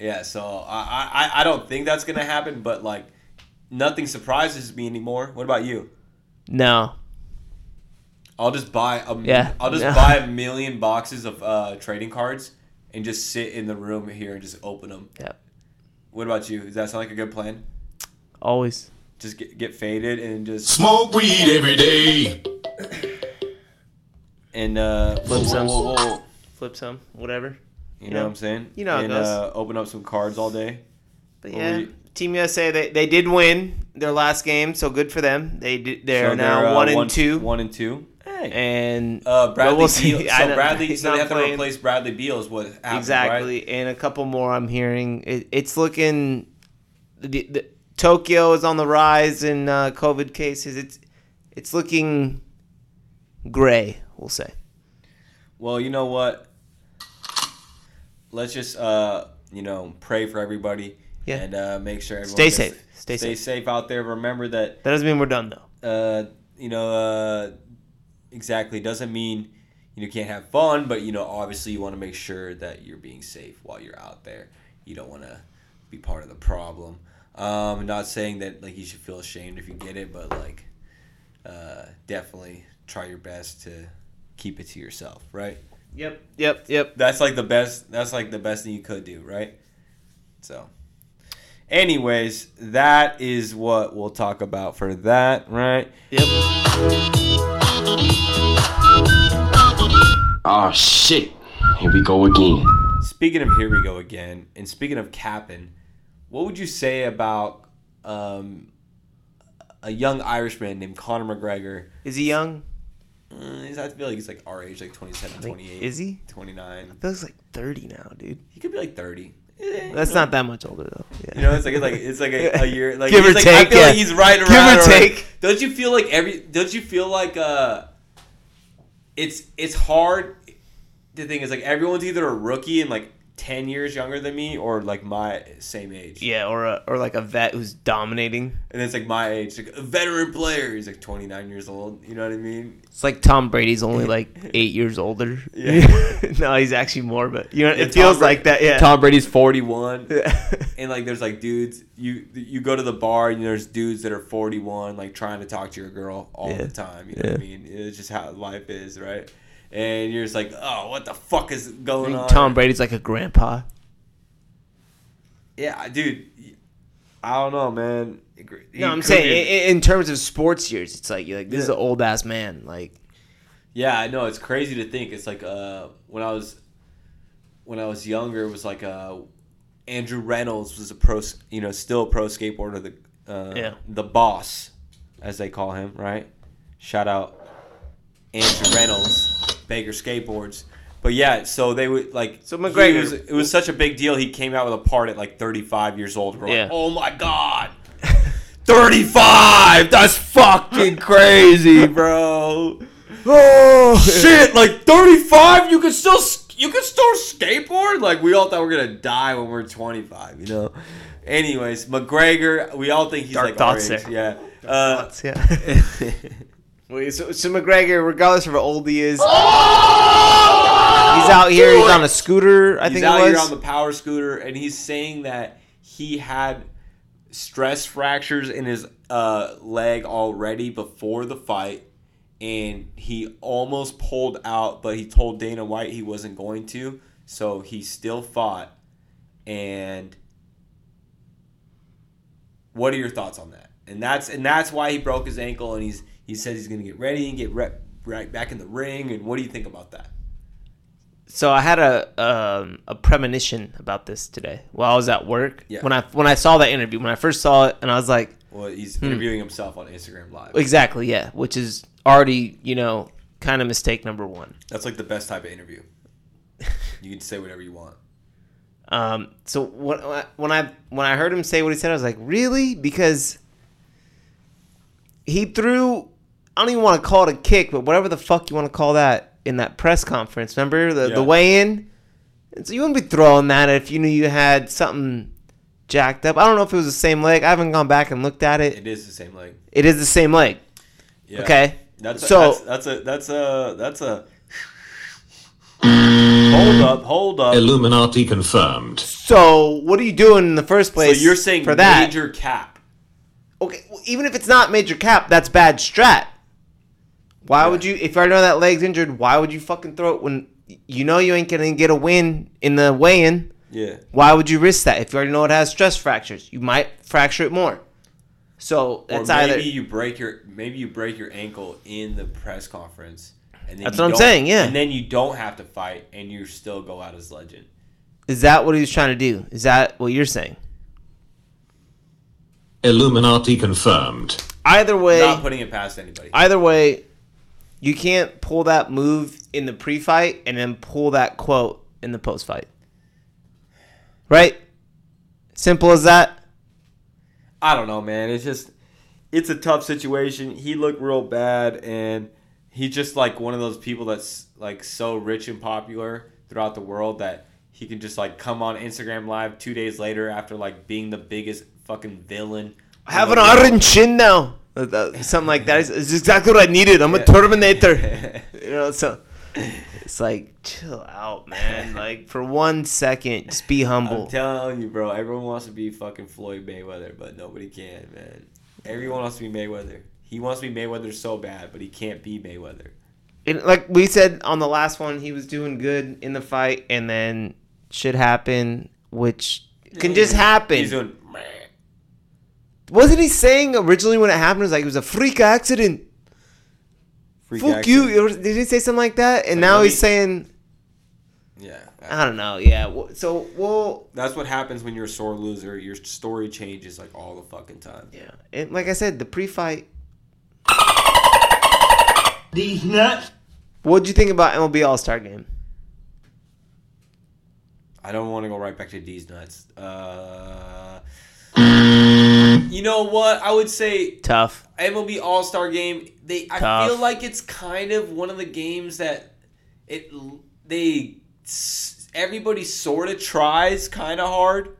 Yeah, so I, I I don't think that's gonna happen, but like nothing surprises me anymore. What about you? no. I'll just buy a Yeah. I'll just Yeah. buy a million boxes of uh, trading cards and just sit in the room here and just open them. Yeah. What about you? Does that sound like a good plan? Always. Just get get faded and just Smoke weed every day. and uh, Flip some. whoa, whoa, whoa. Flip some. Whatever. You know what I'm saying? You know how it and goes. Uh, open up some cards all day. But What yeah, you- Team USA they, they did win their last game, so good for them. They did, they're So now they're, uh, one and two, One and two. Hey. and Uh, Bradley we'll see. So Bradley, so they have to replace Bradley Beal is what happened, exactly, right? and a couple more. I'm hearing it, it's looking. The, the, Tokyo is on the rise in uh, COVID cases. It's it's looking gray. We'll say. Well, you know what? Let's just uh, you know, pray for everybody. Yeah. And uh, make sure everyone Stay gets- safe. Stay stay safe. safe out there. Remember that That doesn't mean we're done though. uh, you know, uh, exactly doesn't mean you know, can't have fun, but you know, obviously you want to make sure that you're being safe while you're out there. You don't want to be part of the problem. Um, not saying that like you should feel ashamed if you get it, but like uh, definitely try your best to keep it to yourself, right? Yep. Yep. Yep. That's like the best. That's like the best thing you could do, right? So, anyways, that is what we'll talk about for that, right? Yep. Oh shit. Here we go again. Speaking of here we go again, and speaking of capping, what would you say about um, a young Irishman named Conor McGregor? Is he young? Uh, he's- I feel like he's like our age, like 27, 28. is he? 29. Feels like 30 now, dude. He could be like 30. That's not that much older though. Yeah. You know, it's like it's like it's like a, a year. Like Give he's or like, take, I feel yeah. like he's right around. Give or around- take. Don't you feel like every? Don't you feel like uh, it's it's hard. The thing is, like everyone's either a rookie and like ten years younger than me, or like my same age. Yeah, or a, or like a vet who's dominating. And it's like my age, like a veteran player. He's like twenty nine years old. You know what I mean? It's like Tom Brady's only like eight years older. Yeah. no, he's actually more, but you know, Yeah, it feels Bra- like that. Yeah. Tom Brady's forty one. Yeah. and like there's like dudes you you go to the bar and there's dudes that are 41 like trying to talk to your girl all Yeah. the time you know what i mean it's just how life is right and you're just like oh what the fuck is going on Tom Brady's like a grandpa. yeah dude i don't know man No, I'm saying in, in terms of sports years, it's like you're like this is an old ass man. Like yeah i know it's crazy to think it's like uh when i was when i was younger it was like uh andrew reynolds was a pro you know still a pro skateboarder the uh Yeah. the boss as they call him right shout out andrew reynolds baker skateboards but yeah so they would like So McGregor- was, it was such a big deal he came out with a part at like 35 years old we're Yeah. like oh my god 35 that's fucking crazy bro oh shit, like 35, you can still you can still skateboard. Like we all thought we are gonna die when we're 25, you know. Anyways, McGregor, we all think he's Dark like our thoughts age. there. Yeah. Uh, yeah. Wait, so, so McGregor, regardless of how old he is, he's out here. He's on a scooter. I think he's think out it here on the power scooter, and he's saying that he had stress fractures in his uh, leg already before the fight, and he almost pulled out, but he told Dana White he wasn't going to, so he still fought. And what are your thoughts on that? And that's and that's why he broke his ankle, and he's he says he's going to get ready and get re- right back in the ring. And what do you think about that? so I had a um, a premonition about this today while I was at work. Yeah. When I when I saw that interview, when I first saw it, and I was like, Well, he's Hmm. interviewing himself on Instagram Live. exactly, yeah, which is already you know kind of mistake number one. That's like the best type of interview. You can say whatever you want. Um, so when when I when I heard him say what he said, I was like, really? Because he threw. I don't even want to call it a kick, but whatever the fuck you want to call that in that press conference. Remember the Yeah. the weigh in. So you wouldn't be throwing that if you knew you had something jacked up. I don't know if it was the same leg. I haven't gone back and looked at it. It is the same leg. It is the same leg. Yeah. Okay. That's a, So- that's, that's a that's a that's a. Hold up! Hold up! Illuminati confirmed. So what are you doing in the first So place? you're saying for that? major cap? Okay, well, even if it's not major cap, that's bad strat. Why would you, if you already know that leg's injured, why would you fucking throw it when you know you ain't gonna get a win in the weigh-in? Yeah. Why would you risk that if you already know it has stress fractures? You might fracture it more. So that's or maybe either you break your maybe you break your ankle in the press conference, and then That's what I'm saying, yeah. And then you don't have to fight, and you still go out as legend. Is that what he was trying to do? Is that what you're saying? Illuminati confirmed. Either way, Not putting it past anybody. either way, you can't pull that move in the pre-fight and then pull that quote in the post-fight. Right? Simple as that. I don't know, man. It's just it's a tough situation. He looked real bad, and he's just like one of those people that's like so rich and popular throughout the world that he can just like come on Instagram Live two days later after like being the biggest fucking villain. I have an orange chin now. Something like that. It's, it's exactly what I needed. I'm a Terminator. you know, so it's like chill out, man. Like for one second, just be humble. I'm telling you, bro. Everyone wants to be fucking Floyd Mayweather, but nobody can, man. Everyone wants to be Mayweather. He wants to be Mayweather so bad, but he can't be Mayweather. And like we said on the last one, he was doing good in the fight, and then shit happened, which can just happen. He's doing. Wasn't he saying originally when it happened it was like it was a freak accident? freak Fuck accident. you! Did he say something like that? And Like, now he's me- saying, Yeah. I don't know. Yeah. wh- So well, That's what happens when you're a sore loser. Your story changes like all the fucking time. yeah. And like I said, the pre-fight. These nuts. What'd you think about MLB All Star Game? I don't want to go right back to these nuts. Uh, you know what? I would say Tough. MLB All Star Game. They I Tough. feel like it's kind of one of the games that it they everybody sort of tries kind of hard.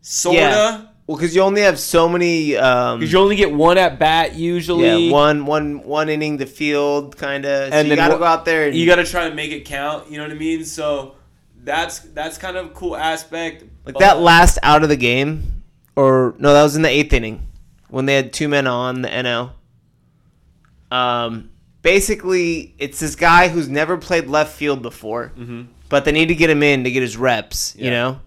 Sorta. Yeah. Well, because you only have so many. Um, Because you only get one at bat usually. yeah, one one one inning the field kind of. So And you got to wha- go out there. And, you got to try to make it count. You know what I mean? So that's that's kind of a cool aspect. like that last out of the game, or no, that was in the eighth inning when they had two men on the NL. Um, basically, it's this guy who's never played left field before, but they need to get him in to get his reps. You know.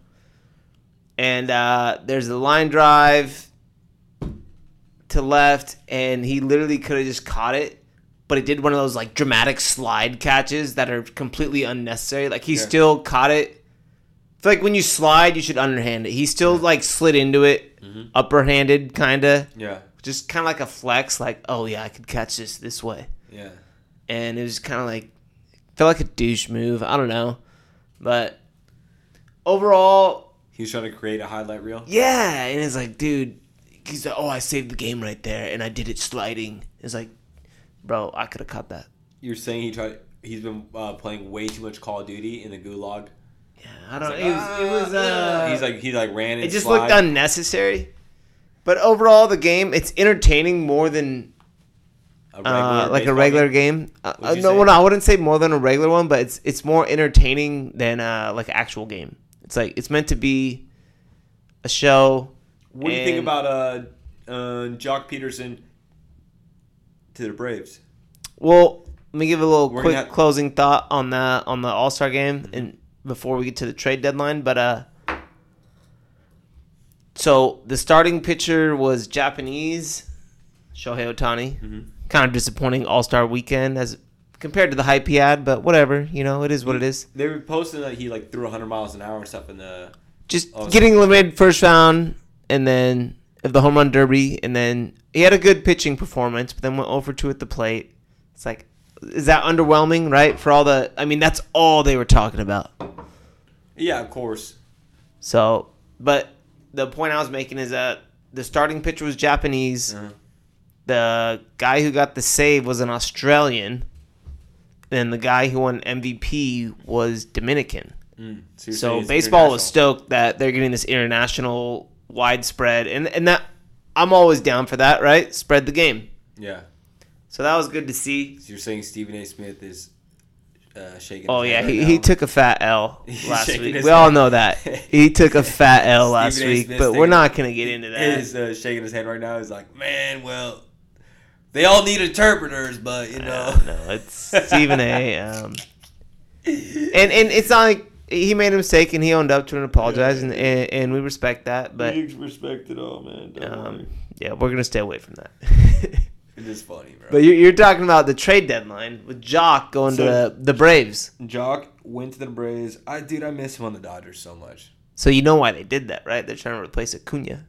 And uh, there's a line drive to left, and he literally could have just caught it, but he did one of those like dramatic slide catches that are completely unnecessary. Like he Yeah. still caught it. Like when you slide, you should underhand it. He still like slid into it, upper handed, kind of, Yeah. just kind of like a flex. Like, oh yeah, I could catch this this way, Yeah. and it was kind of like felt like a douche move. I don't know, but overall, He was trying to create a highlight reel. yeah, and it's like, dude, he's like, oh, I saved the game right there, and I did it sliding. It's like, bro, I could have caught that. You're saying he tried. He's been uh, playing way too much Call of Duty in the gulag. Yeah, I don't know. It was, it was uh, he's like he like ran. It just slide. looked unnecessary. But overall, the game it's entertaining more than A uh, like a regular game? game. Uh, no, well, no, I wouldn't say more than a regular one, but it's it's more entertaining than uh, like an actual game. It's like it's meant to be a show. What do you think about uh, uh, Joc Pederson to the Braves? Well, let me give a little We're quick gonna closing thought on the on the All Star game, and before we get to the trade deadline. But uh, so the starting pitcher was Japanese, Shohei Ohtani. Mm-hmm. Kind of disappointing All Star weekend as compared to the hype he had, but whatever. You know, it is what it is. They were posting that he like threw 100 miles an hour and stuff in the. Just Oh, getting limited first round, and then of the home run derby, and then he had a good pitching performance, but then went over two at the plate. It's like, is that underwhelming, right? For all the, I mean, that's all they were talking about. Yeah, of course. So, but the point I was making is that the starting pitcher was Japanese. Uh-huh. The guy who got the save was an Australian, and the guy who won MVP was Dominican. Mm. So, So baseball was stoked that they're getting this international widespread, and and that I'm always down for that, right? Spread the game. Yeah. So that was good to see. So you're saying Stephen A. Smith is uh, shaking. Oh his yeah, head he, right he now? took a fat L last week. his We all know that he took a fat L last Stephen week, but we're not gonna get into that. Is uh, shaking his head right now. He's like, man, well, they all need interpreters, but you know. no, it's Stephen A. Um, and and it's not like he made a mistake and he owned up to it and apologized, and, and and we respect that. But respect it all, man. Don't um, yeah, we're gonna stay away from that. It is funny, bro. but you're, you're talking about the trade deadline with Joc going So- to the, the Braves. Joc, went to the Braves. I dude, I miss him on the Dodgers so much. So you know why they did that, right? They're trying to replace Acuna.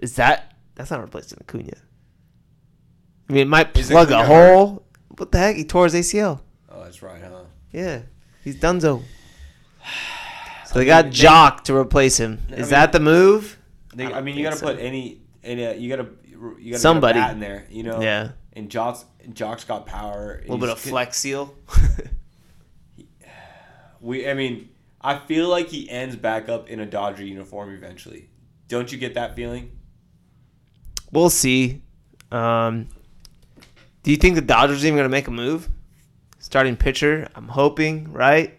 Is that that's not replacing Acuna? I mean, it might Is plug a Acuna hurt? hole. What the heck? He tore his ACL. Oh, that's right, huh? Yeah, he's donezo. So they got Joc to replace him. Is mean- that the move? They, I I, mean, you gotta so. put any, any uh, you gotta, you gotta Somebody. in there, you know. Yeah. And Joc's Joc's got power. A little bit of flex seal. We, I mean, I feel like he ends back up in a Dodger uniform eventually. Don't you get that feeling? we'll see. Um, do you think the Dodgers are even going to make a move? Starting pitcher, I'm hoping, right?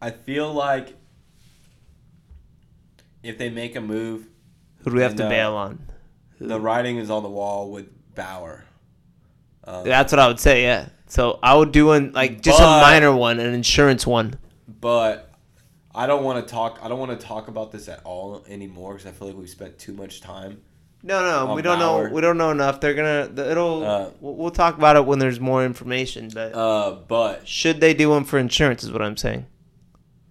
I feel like if they make a move, Who do we have And, to uh, bail on? the writing is on the wall with Bauer. Um, That's what I would say. Yeah. So I would do one like just a minor one, an insurance one. but I don't want to talk. I don't want to talk about this at all anymore because I feel like we've spent too much time. No, no, we don't Bauer. know. We don't know enough. They're gonna. It'll. Uh, we'll, we'll talk about it when there's more information. But Uh, but should they do one for insurance? Is what I'm saying.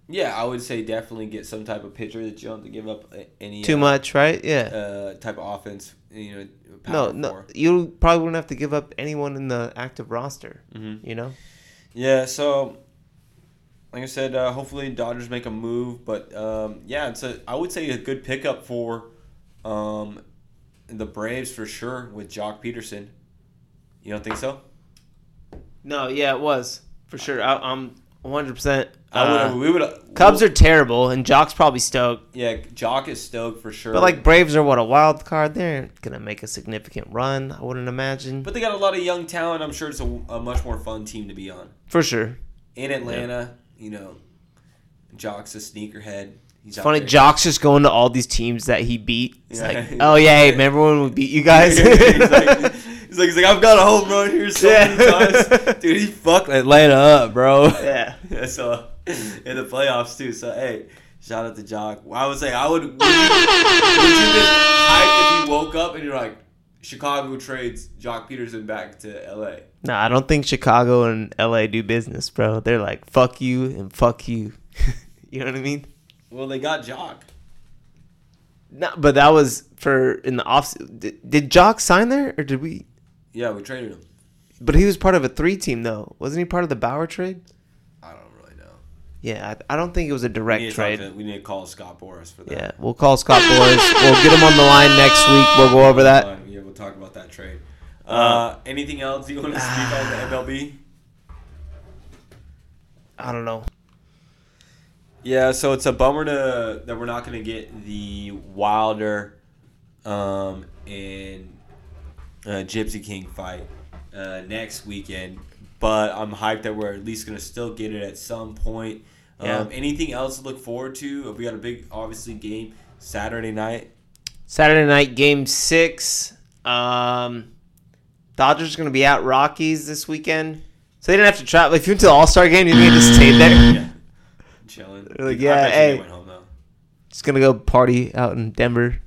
Yeah, I would say definitely get some type of pitcher that you don't have to give up any Too uh, much, right? Yeah. uh, type of offense. You know, no, power no. for. You probably wouldn't have to give up anyone in the active roster. Mhm. You know. Yeah, so like I said, uh, hopefully Dodgers make a move, but um, yeah, it's a I would say a good pickup for um, the Braves for sure with Joc Pederson. You don't think so? No. Yeah, it was for sure. I, I'm 100. percent I would. We would. Uh, Cubs are terrible, and Joc's probably stoked. Yeah, Joc is stoked for sure. But like Braves are what a wild card. They're gonna make a significant run. I wouldn't imagine. but they got a lot of young talent. I'm sure it's a, a much more fun team to be on for sure. in Atlanta. You know, Joc's a sneakerhead. He's It's funny. there. Joc's just going to all these teams that he beat. It's Yeah. like, oh yeah, hey, remember when we beat you guys? he's, like, he's like, he's like, I've got a home run here so many times, dude. He fucked Atlanta up, bro. yeah. Yeah, so in the playoffs too. So hey, shout out to Joc. I would say I would. Would you, would you been hyped if you woke up and you're like, Chicago trades Joc Pederson back to L.A. No, I don't think Chicago and LA do business, bro. They're like, fuck you and fuck you. you know what I mean? Well, they got Joc. No, but that was for in the off. Did, did Joc sign there or did we? Yeah, we traded him. But he was part of a three team though, wasn't he? Part of the Bauer trade? I don't really know. Yeah, I, I don't think it was a direct to trade. to- we need to call Scott Boras for that. Yeah, we'll call Scott Boras. We'll get him on the line next week. We'll go over that. Yeah, we'll talk about that trade. Uh, anything else you want to speak on the MLB? I don't know. Yeah, so it's a bummer to that we're not going to get the Wilder um, and uh, Gypsy King fight uh, next weekend, but I'm hyped that we're at least going to still get it at some point. Um, Yeah. Anything else to look forward to? We got a big, obviously, game Saturday night. Saturday night game six. Um, Dodgers going to be at Rockies this weekend, so they didn't have to travel. If you went to the All Star game, you think just stay there. Yeah, chilling. They're like, yeah, hey. went home though. Just gonna go party out in Denver,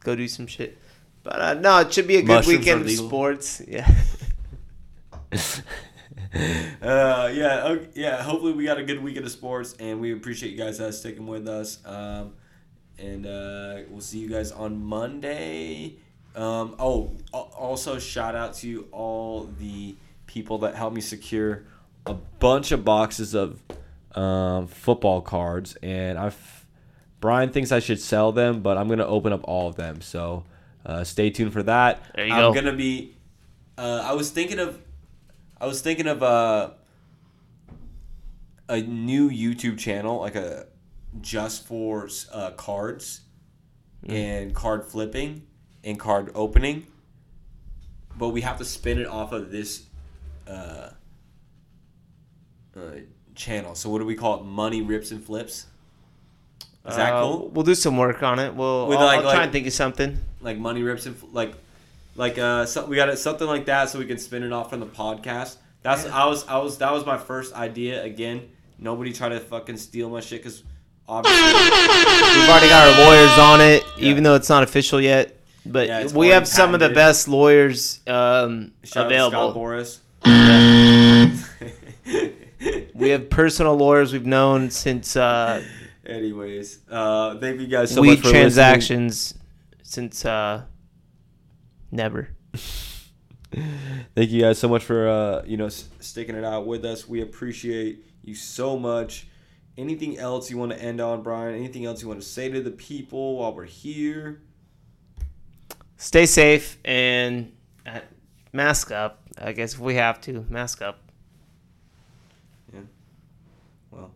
go do some shit. But uh, no, it should be a good Mushrooms weekend of sports. Yeah. uh, yeah, okay, yeah. Hopefully, we got a good weekend of sports, and we appreciate you guys uh, sticking with us. Um, and uh, we'll see you guys on Monday. Um, oh, also shout out to all the people that helped me secure a bunch of boxes of um, football cards, and I've Brian thinks I should sell them, but I'm gonna open up all of them. So uh, stay tuned for that. There you I'm go. gonna be. Uh, I was thinking of. I was thinking of uh, a new YouTube channel, like a just for uh, cards and card flipping and card opening, but we have to spin it off of this uh, uh, channel. So what do we call it? Money rips and flips. Is that Uh, cool? We'll do some work on it. We'll. With I'll, like- I'll try like- and think of something. Like money rips and like like uh so, we got it something like that so we can spin it off from the podcast that's i was i was that was my first idea again nobody try to fucking steal my shit because obviously We've already got our lawyers on it, Yeah. even though it's not official yet. But Yeah, we already have some of the best lawyers um, shout available. out to Scott Boras we have personal lawyers we've known since uh, Anyways, uh, thank you guys so weed much for listening. Since uh, never. Thank you guys so much for uh, you know s- sticking it out with us. We appreciate you so much. Anything else you want to end on, Brian? Anything else you want to say to the people while we're here? Stay safe and uh, mask up. I guess if we have to, mask up. Yeah. Well,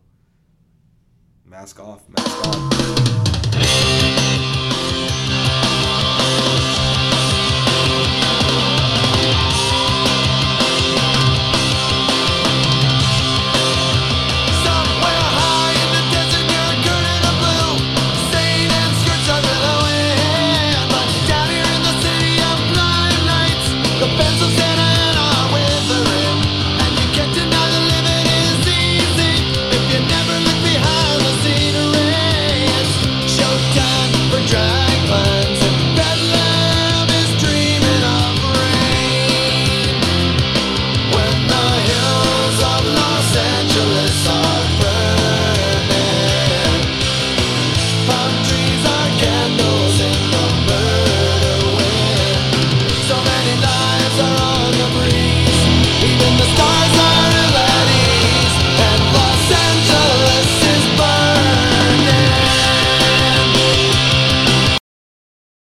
mask off, mask on.